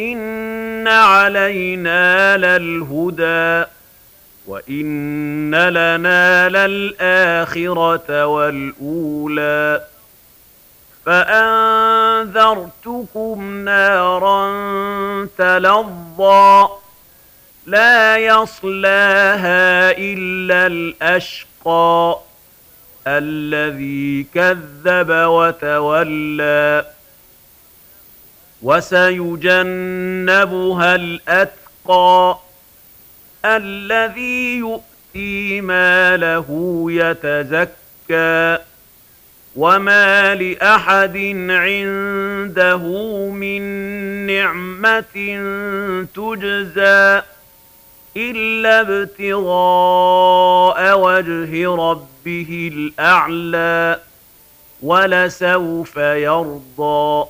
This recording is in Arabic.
ان علينا للهدى وان لنا للاخره والاولى فانذرتكم نارا تلظى لا يصلاها الا الاشقى الذي كذب وتولى وسيجنبها الأتقى الذي يؤتي ماله يتزكى وما لأحد عنده من نعمة تجزى إلا ابتغاء وجه ربه الأعلى ولسوف يرضى